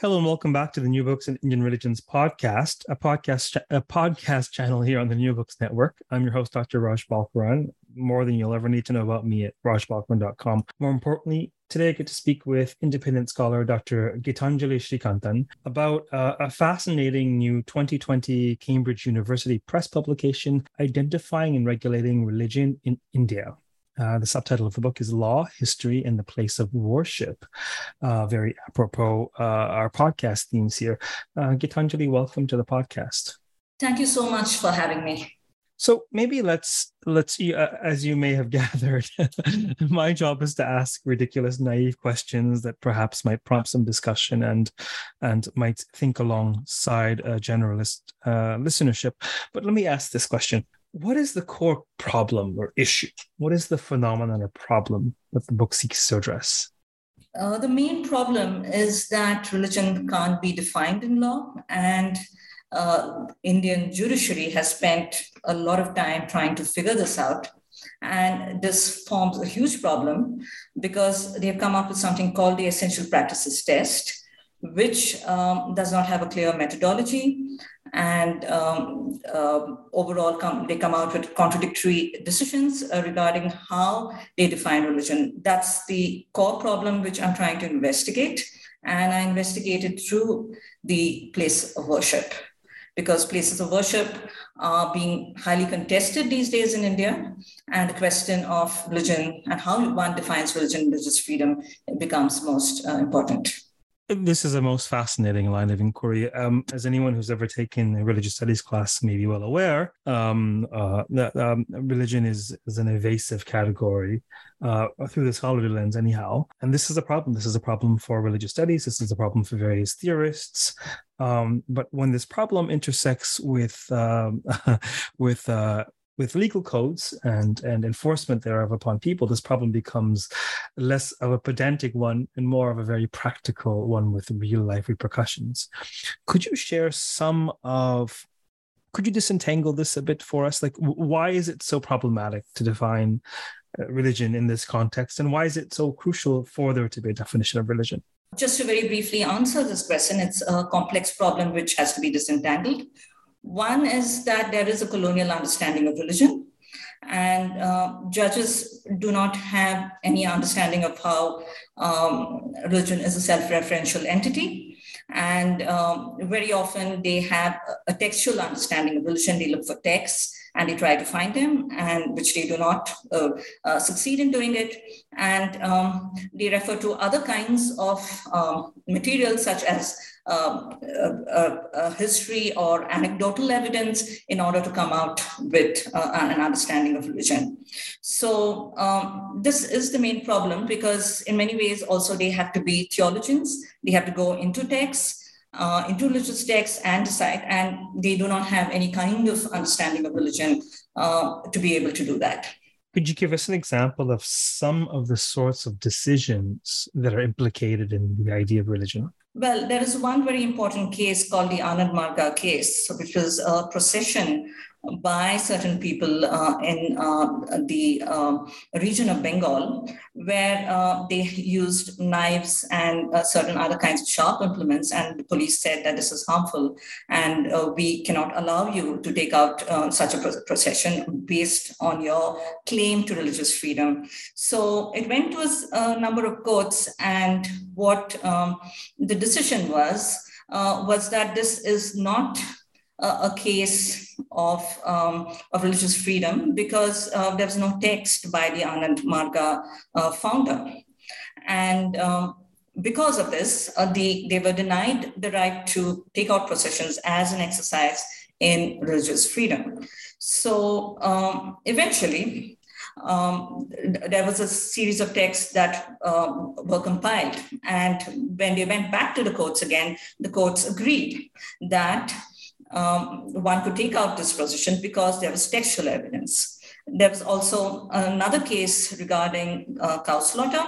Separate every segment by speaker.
Speaker 1: Hello and welcome back to the New Books in Indian Religions podcast, a podcast a podcast channel here on the New Books Network. I'm your host, Dr. Raj Balkaran. More than you'll ever need to know about me at rajbalkaran.com. More importantly, today I get to speak with independent scholar Dr. Gitanjali Srikantan about uh, a fascinating new 2020 Cambridge University press publication identifying and regulating religion in India. Uh, the subtitle of the book is Law, History, and the Place of Worship. Uh, very apropos uh, our podcast themes here. Uh, Gitanjali, welcome to the podcast.
Speaker 2: Thank you so much for having me.
Speaker 1: So maybe let's let's uh, as you may have gathered, my job is to ask ridiculous, naive questions that perhaps might prompt some discussion and and might think alongside a generalist uh, listenership. But let me ask this question: what is the core problem or issue? What is the phenomenon or problem that the book seeks to address?
Speaker 2: Uh, the main problem is that religion can't be defined in law, and uh, Indian judiciary has spent a lot of time trying to figure this out. And this forms a huge problem because they have come up with something called the Essential Practices Test, which um, does not have a clear methodology and um, uh, overall come, they come out with contradictory decisions uh, regarding how they define religion. That's the core problem which I'm trying to investigate. And I investigated through the place of worship because places of worship are being highly contested these days in India. And the question of religion and how one defines religion, religious freedom becomes most uh, important.
Speaker 1: This is a most fascinating line of inquiry. Um, as anyone who's ever taken a religious studies class may be well aware, um, uh, that um, religion is, is an evasive category uh, through the scholarly lens, anyhow. And this is a problem. This is a problem for religious studies. This is a problem for various theorists. Um, but when this problem intersects with um, with uh, with legal codes and, and enforcement thereof upon people, this problem becomes less of a pedantic one and more of a very practical one with real life repercussions. Could you share some of could you disentangle this a bit for us? Like, why is it so problematic to define uh, religion in this context, and why is it so crucial for there to be a definition of religion?
Speaker 2: Just to very briefly answer this question, it's a complex problem which has to be disentangled. One is that there is a colonial understanding of religion, and uh, judges do not have any understanding of how um, religion is a self referential entity. And um, very often they have a textual understanding of religion. They look for texts and they try to find them, and which they do not uh, uh, succeed in doing it. And um, they refer to other kinds of um, materials, such as um, a, a, history or anecdotal evidence, in order to come out with uh, an understanding of religion. So um, this is the main problem because, in many ways, also they have to be theologians. They have to go into texts uh, into religious texts and decide, and they do not have any kind of understanding of religion uh, to be able to do that.
Speaker 1: Could you give us an example of some of the sorts of decisions that are implicated in the idea of religion?
Speaker 2: Well, there is one very important case called the Anand Marga case, which was a procession by certain people uh, in uh, the uh, region of Bengal, where uh, they used knives and uh, certain other kinds of sharp implements. And the police said that this is harmful and uh, we cannot allow you to take out such a procession based on your claim to religious freedom. So it went to a, number of courts, and what um, the decision was. was that this is not a, case of, um, of religious freedom because uh, there was no text by the Anand Marga uh, founder. And um, because of this, uh, the, they were denied the right to take out processions as an exercise in religious freedom. So um, eventually, um, there was a series of texts that um, were compiled. And when they went back to the courts again, the courts agreed that um, one could take out this position because there was textual evidence. There was also another case regarding uh, cow slaughter,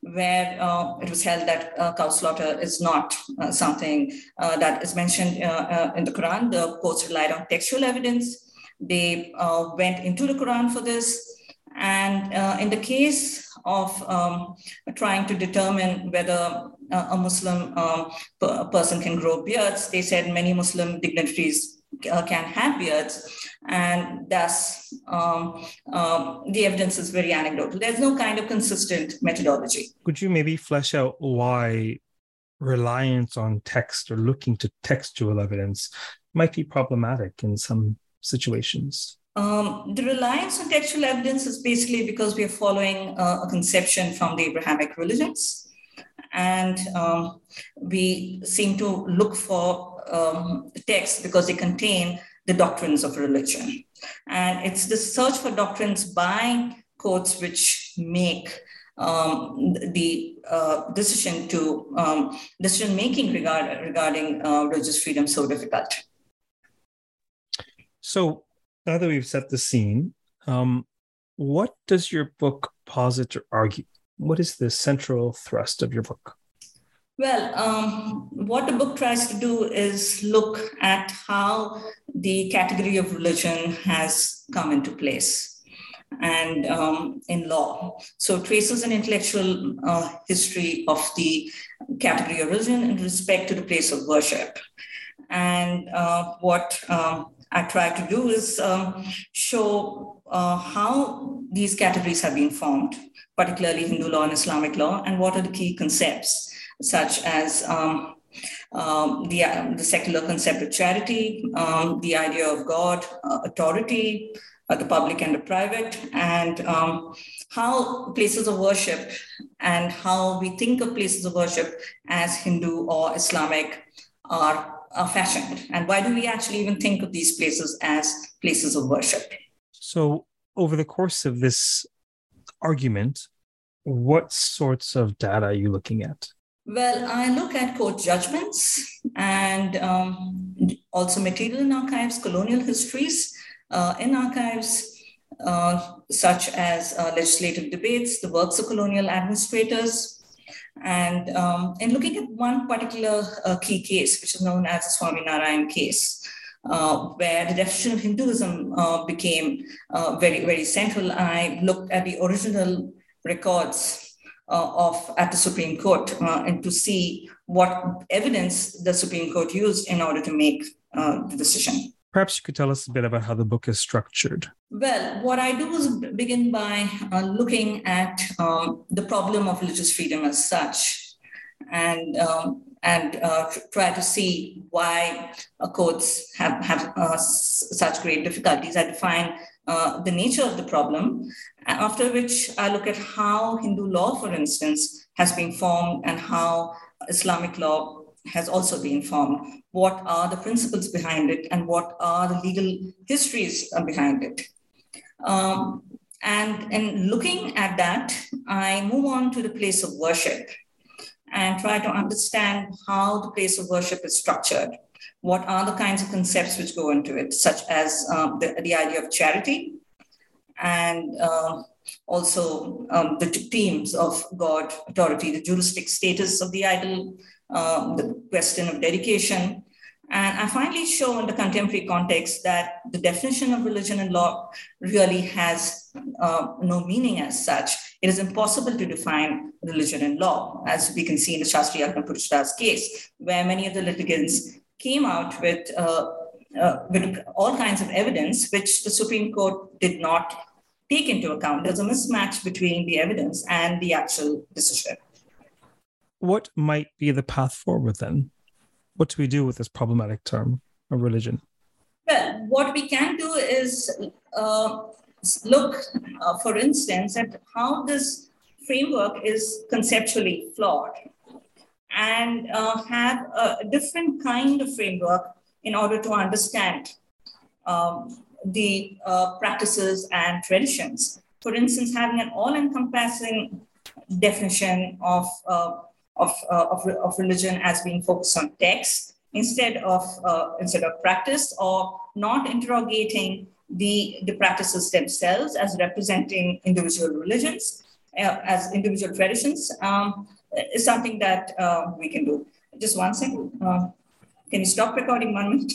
Speaker 2: where uh, it was held that uh, cow slaughter is not uh, something uh, that is mentioned uh, in the Quran. The courts relied on textual evidence. They went into the Quran for this. And in the case of um, trying to determine whether a Muslim um, person can grow beards, they said many Muslim dignitaries can have beards and thus um, um, the evidence is very anecdotal. There's no kind of consistent methodology.
Speaker 1: Could you maybe flesh out why reliance on text or looking to textual evidence might be problematic in some situations?
Speaker 2: Um, the reliance on textual evidence is basically because we are following uh, a conception from the Abrahamic religions. And um, we seem to look for um, texts because they contain the doctrines of religion. And it's the search for doctrines by courts which make um, the uh, decision to um, decision making regard, regarding uh, religious freedom so difficult.
Speaker 1: So now that we've set the scene, um, what does your book posit or argue? What is the central thrust of your book?
Speaker 2: Well, um, what the book tries to do is look at how the category of religion has come into place and um, in law. So traces an intellectual uh, history of the category of religion in respect to the place of worship. And uh, what um, I try to do is um, show uh, how these categories have been formed, particularly Hindu law and Islamic law, and what are the key concepts such as um, um, the, uh, the secular concept of charity, um, the idea of God, uh, authority, uh, the public and the private, and um, how places of worship and how we think of places of worship as Hindu or Islamic are, are fashioned. And why do we actually even think of these places as places of worship?
Speaker 1: So, over the course of this argument, what sorts of data are you looking at?
Speaker 2: Well, I look at court judgments and um, also material in archives, colonial histories uh, in archives, uh, such as uh, legislative debates, the works of colonial administrators. And um, in looking at one particular uh, key case, which is known as the Swami Narayan case, uh, where the definition of Hinduism uh, became very, very central, I looked at the original records uh, of at the Supreme Court uh, and to see what evidence the Supreme Court used in order to make uh, the decision.
Speaker 1: Perhaps you could tell us a bit about how the book is structured.
Speaker 2: Well, what I do is begin by uh, looking at um, the problem of religious freedom as such, and um, and uh, try to see why uh, courts have have uh, such great difficulties. I define uh, the nature of the problem, after which I look at how Hindu law, for instance, has been formed and how Islamic law has also been formed. What are the principles behind it and what are the legal histories behind it? Um, and in looking at that, I move on to the place of worship and try to understand how the place of worship is structured. What are the kinds of concepts which go into it, such as um, the, the idea of charity, and uh, also um, the themes of God, authority, the juristic status of the idol, uh, the question of dedication. And I finally show in the contemporary context that the definition of religion and law really has uh, no meaning as such. It is impossible to define religion and law, as we can see in the Shastri Yagnapurushdas case, where many of the litigants came out with, uh, uh, with all kinds of evidence, which the Supreme Court did not take into account. There's a mismatch between the evidence and the actual decision.
Speaker 1: What might be the path forward then? What do we do with this problematic term of religion?
Speaker 2: Well, what we can do is uh, look, uh, for instance, at how this framework is conceptually flawed and uh, have a different kind of framework in order to understand um, the uh, practices and traditions for instance, having an all-encompassing definition of, uh, of, uh, of, of, religion as being focused on text instead of, uh, instead of practice or not interrogating the, the practices themselves as representing individual religions, uh, as individual traditions, um, is something that we can do. Just one second. Can you stop recording one minute?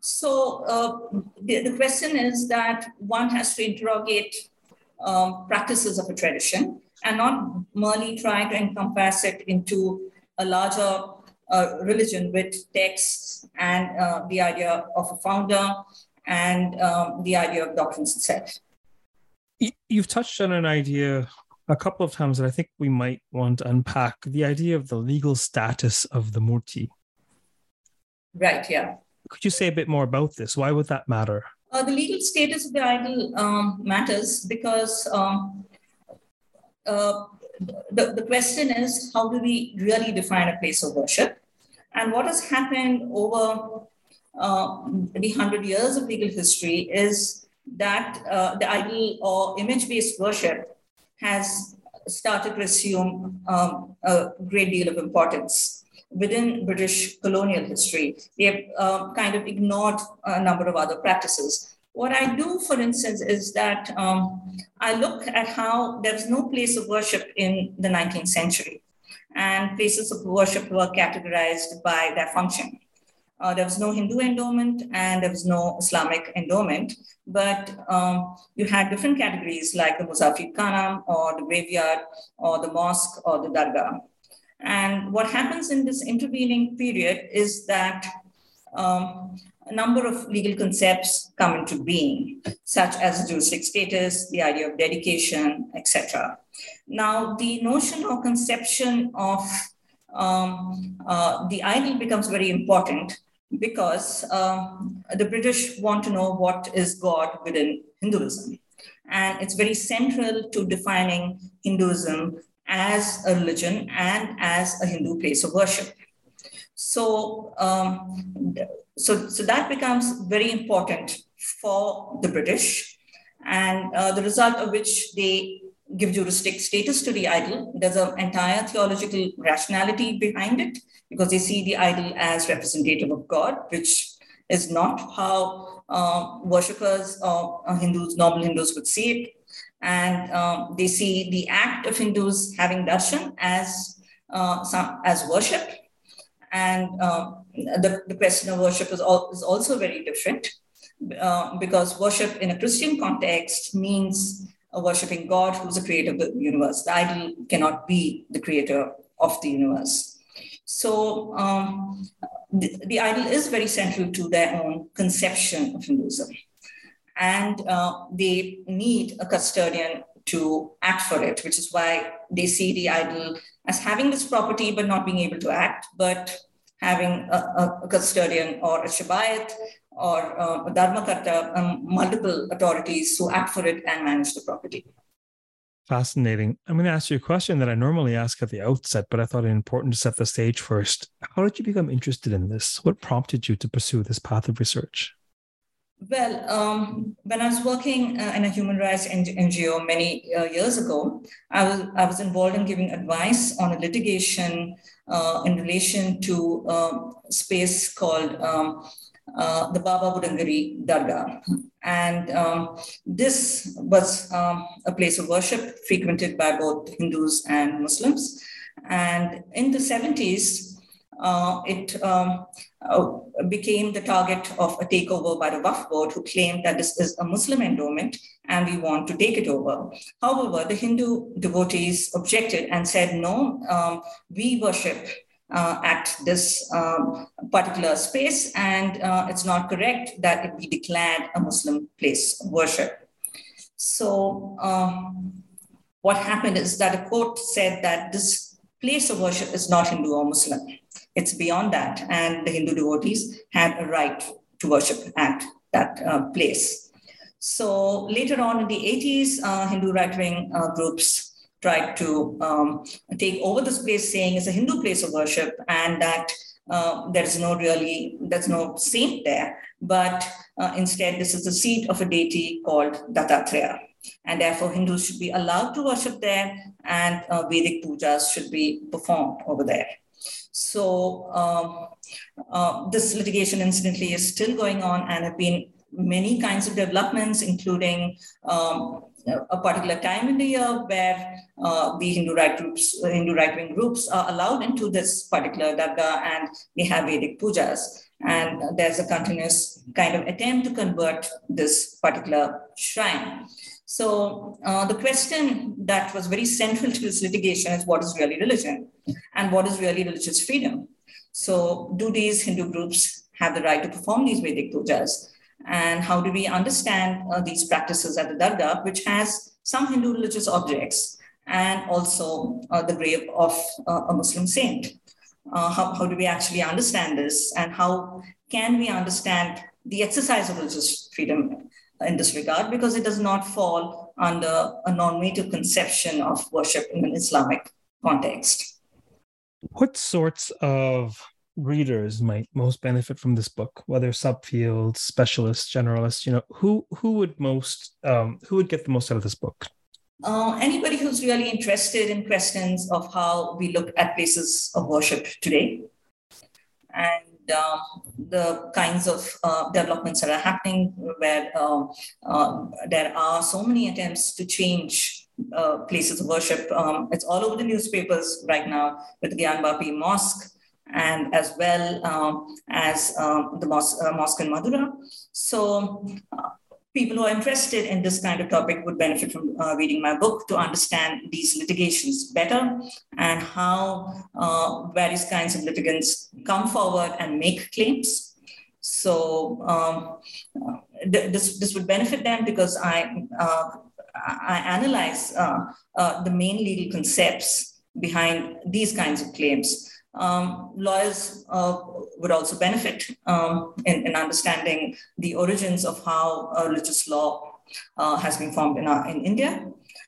Speaker 2: So uh, the, the, question is that one has to interrogate um, practices of a tradition and not merely try to encompass it into a larger uh, religion with texts and uh, the idea of a founder and um, the idea of doctrines itself.
Speaker 1: You've touched on an idea a couple of times that I think we might want to unpack the idea of the legal status of the murti.
Speaker 2: Right, yeah.
Speaker 1: Could you say a bit more about this? Why would that matter?
Speaker 2: Uh, the legal status of the idol um, matters because um, uh, the, the question is how do we really define a place of worship? And what has happened over uh, the 100 years of legal history is that uh, the idol or image based worship has started to assume um, a great deal of importance within British colonial history. They have uh, kind of ignored a number of other practices. What I do, for instance, is that um, I look at how there's no place of worship in the 19th century, and places of worship were categorized by their function. Uh, there was no Hindu endowment and there was no Islamic endowment, but um, you had different categories like the Musafir Khana or the graveyard or the mosque or the dargah. And what happens in this intervening period is that um, a number of legal concepts come into being, such as juristic status, the idea of dedication, etc. Now, the notion or conception of um, uh, the idol becomes very important because um, the British want to know what is God within Hinduism. And it's very central to defining Hinduism as a religion and as a Hindu place of worship. So, um, so, so that becomes very important for the British, and uh, the result of which they give juristic status to the idol. There's an entire theological rationality behind it because they see the idol as representative of God, which is not how uh, worshippers or uh, Hindus, normal Hindus would see it. And um, they see the act of Hindus having darshan as, uh, some, as worship. And um, the, the question of worship is, is also very different uh, because worship in a Christian context means worshipping God, who's the creator of the universe. The idol cannot be the creator of the universe. So um, the, the, idol is very central to their own conception of Hinduism. And uh, they need a custodian to act for it, which is why they see the idol as having this property but not being able to act, but having a, a custodian or a Sebayat or uh, Dharmakarta, um, multiple authorities who act for it and manage the property.
Speaker 1: Fascinating. I'm going to ask you a question that I normally ask at the outset, but I thought it important to set the stage first. How did you become interested in this? What prompted you to pursue this path of research?
Speaker 2: Well, um, when I was working uh, in a human rights NGO many uh, years ago, I was, I was involved in giving advice on a litigation uh, in relation to um, a space called um, uh, the Baba Budangiri Dargah. And um, this was um, a place of worship frequented by both Hindus and Muslims. And in the 70s, uh, it um, uh, became the target of a takeover by the Waqf board, who claimed that this is a Muslim endowment and we want to take it over. However, the Hindu devotees objected and said, no, um, we worship uh, at this um, particular space, and uh, it's not correct that it be declared a Muslim place of worship. So, um, what happened is that a court said that this place of worship is not Hindu or Muslim. It's beyond that, and the Hindu devotees had a right to worship at that uh, place. So later on in the 80s, uh, Hindu right-wing uh, groups tried to um, take over this place, saying it's a Hindu place of worship, and that uh, there's no really there's no saint there, but uh, instead this is the seat of a deity called Dattatreya. and therefore Hindus should be allowed to worship there, and uh, Vedic pujas should be performed over there. So um, uh, this litigation, incidentally, is still going on, and have been many kinds of developments, including um, a particular time in the year where uh, the Hindu right groups, Hindu right wing groups, are allowed into this particular dargah, and they have Vedic pujas. And there's a continuous kind of attempt to convert this particular shrine. So uh, the question that was very central to this litigation is what is really religion and what is really religious freedom? So do these Hindu groups have the right to perform these Vedic pujas? And how do we understand uh, these practices at the Dargah, which has some Hindu religious objects and also uh, the grave of uh, a Muslim saint? Uh, how, how do we actually understand this? And how can we understand the exercise of religious freedom in this regard? Because it does not fall under a normative conception of worship in an Islamic context.
Speaker 1: What sorts of readers might most benefit from this book? Whether subfields specialists generalists you know who who would most um, who would get the most out of this book?
Speaker 2: Uh, anybody who's really interested in questions of how we look at places of worship today and um, the kinds of uh, developments that are happening where uh, uh, there are so many attempts to change uh, places of worship. Um, it's all over the newspapers right now with the Gyan Mosque and as well um, as um, the mosque, uh, mosque in Mathura. So uh, people who are interested in this kind of topic would benefit from uh, reading my book to understand these litigations better and how uh, various kinds of litigants come forward and make claims. So um, uh, th- this, this would benefit them because I, uh, I analyze the main legal concepts behind these kinds of claims um, lawyers uh, would also benefit um, in, in, understanding the origins of how religious law uh, has been formed in, our, in India,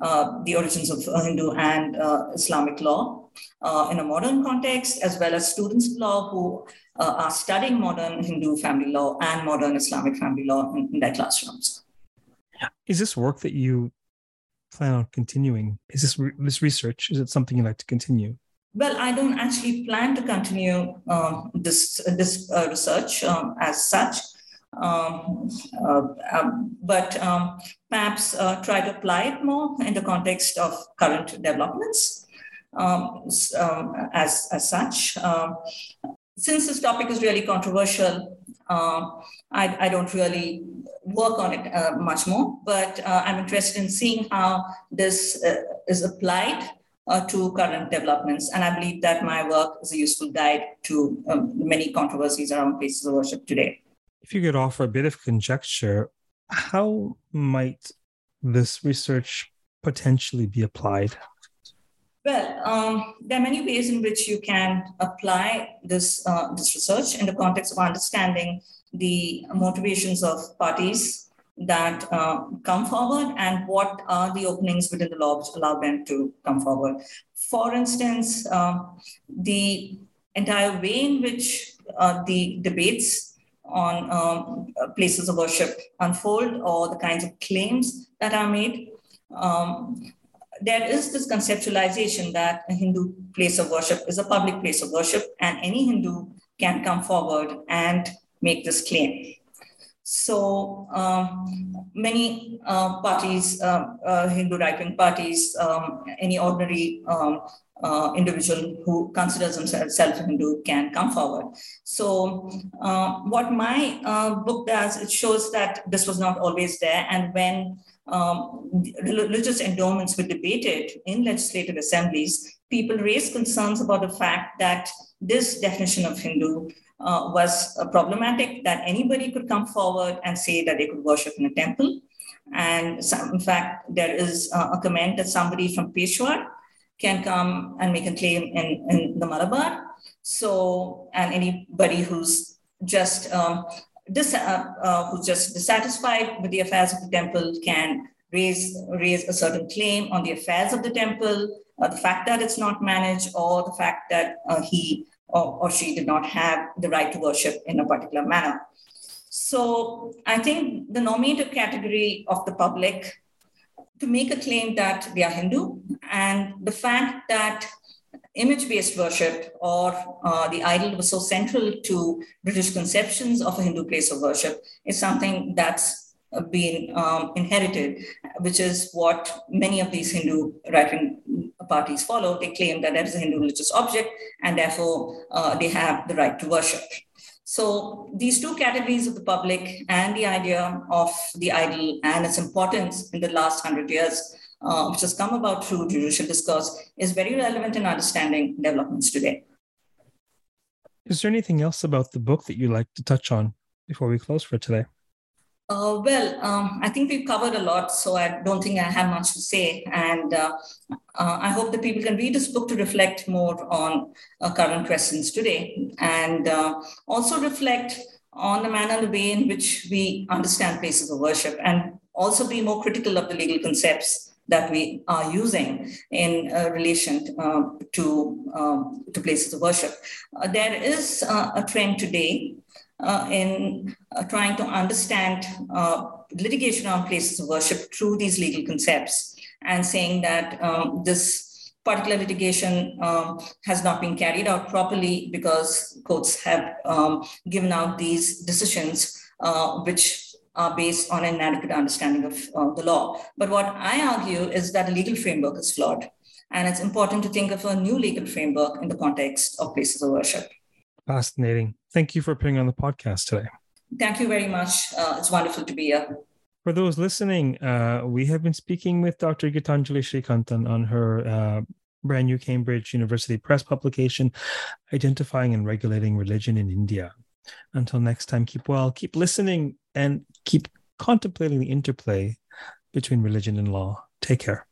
Speaker 2: uh, the origins of Hindu and uh, Islamic law uh, in a modern context, as well as students of law who uh, are studying modern Hindu family law and modern Islamic family law in, in their classrooms.
Speaker 1: Is this work that you plan on continuing? Is this re- this research? Is it something you'd like to continue?
Speaker 2: Well, I don't actually plan to continue um, this this uh, research um, as such, um, uh, um, but um, perhaps uh, try to apply it more in the context of current developments as as such. since this topic is really controversial, I, I, don't really work on it uh, much more, but uh, I'm interested in seeing how this uh, is applied uh, to current developments. And I believe that my work is a useful guide to um, many controversies around places of worship today.
Speaker 1: If you could offer a bit of conjecture, how might this research potentially be applied?
Speaker 2: Well, um, there are many ways in which you can apply this, uh, this research in the context of understanding the motivations of parties that uh, come forward and what are the openings within the law which allow them to come forward. For instance, uh, the entire way in which uh, the debates on um, places of worship unfold or the kinds of claims that are made. Um, there is this conceptualization that a Hindu place of worship is a public place of worship, and any Hindu can come forward and make this claim. So um, many uh, parties, uh, uh, Hindu right-wing parties, um, any ordinary um, uh, individual who considers himself Hindu can come forward. So uh, what my uh, book does, it shows that this was not always there. And when religious endowments were debated in legislative assemblies, people raised concerns about the fact that this definition of Hindu uh, was uh, problematic that anybody could come forward and say that they could worship in a temple. And some, in fact, there is uh, a comment that somebody from Peshawar can come and make a claim in, in the Malabar. So, and anybody who's just um, dis, uh, uh, who's just dissatisfied with the affairs of the temple can raise raise a certain claim on the affairs of the temple, uh, the fact that it's not managed, or the fact that he or, or she did not have the right to worship in a particular manner. So I think the normative category of the public to make a claim that they are Hindu. And the fact that image based worship or uh, the idol was so central to British conceptions of a Hindu place of worship is something that's been um, inherited, which is what many of these Hindu right wing parties follow. They claim that that is a Hindu religious object and therefore uh, they have the right to worship. So these two categories of the public and the idea of the idol and its importance in the last hundred years, uh, which has come about through judicial discourse, is very relevant in understanding developments today.
Speaker 1: Is there anything else about the book that you'd like to touch on before we close for today?
Speaker 2: Uh, well, um, I think we've covered a lot, so I don't think I have much to say. And uh, uh, I hope that people can read this book to reflect more on uh, current questions today and uh, also reflect on the manner and the way in which we understand places of worship and also be more critical of the legal concepts that we are using in uh, relation to, um, to places of worship. there is a trend today uh, in uh, trying to understand uh, litigation on places of worship through these legal concepts and saying that um, this particular litigation um, has not been carried out properly because courts have um, given out these decisions uh, which are based on an inadequate understanding of uh, the law. But what I argue is that the legal framework is flawed. And it's important to think of a new legal framework in the context of places of worship.
Speaker 1: Fascinating. Thank you for appearing on the podcast today.
Speaker 2: Thank you very much. Uh, it's wonderful to be here.
Speaker 1: For those listening, uh, we have been speaking with Dr. Gitanjali Srikantan on her uh, brand new Cambridge University Press publication, Identifying and Regulating Religion in India. Until next time, keep well, keep listening, and keep contemplating the interplay between religion and law. Take care.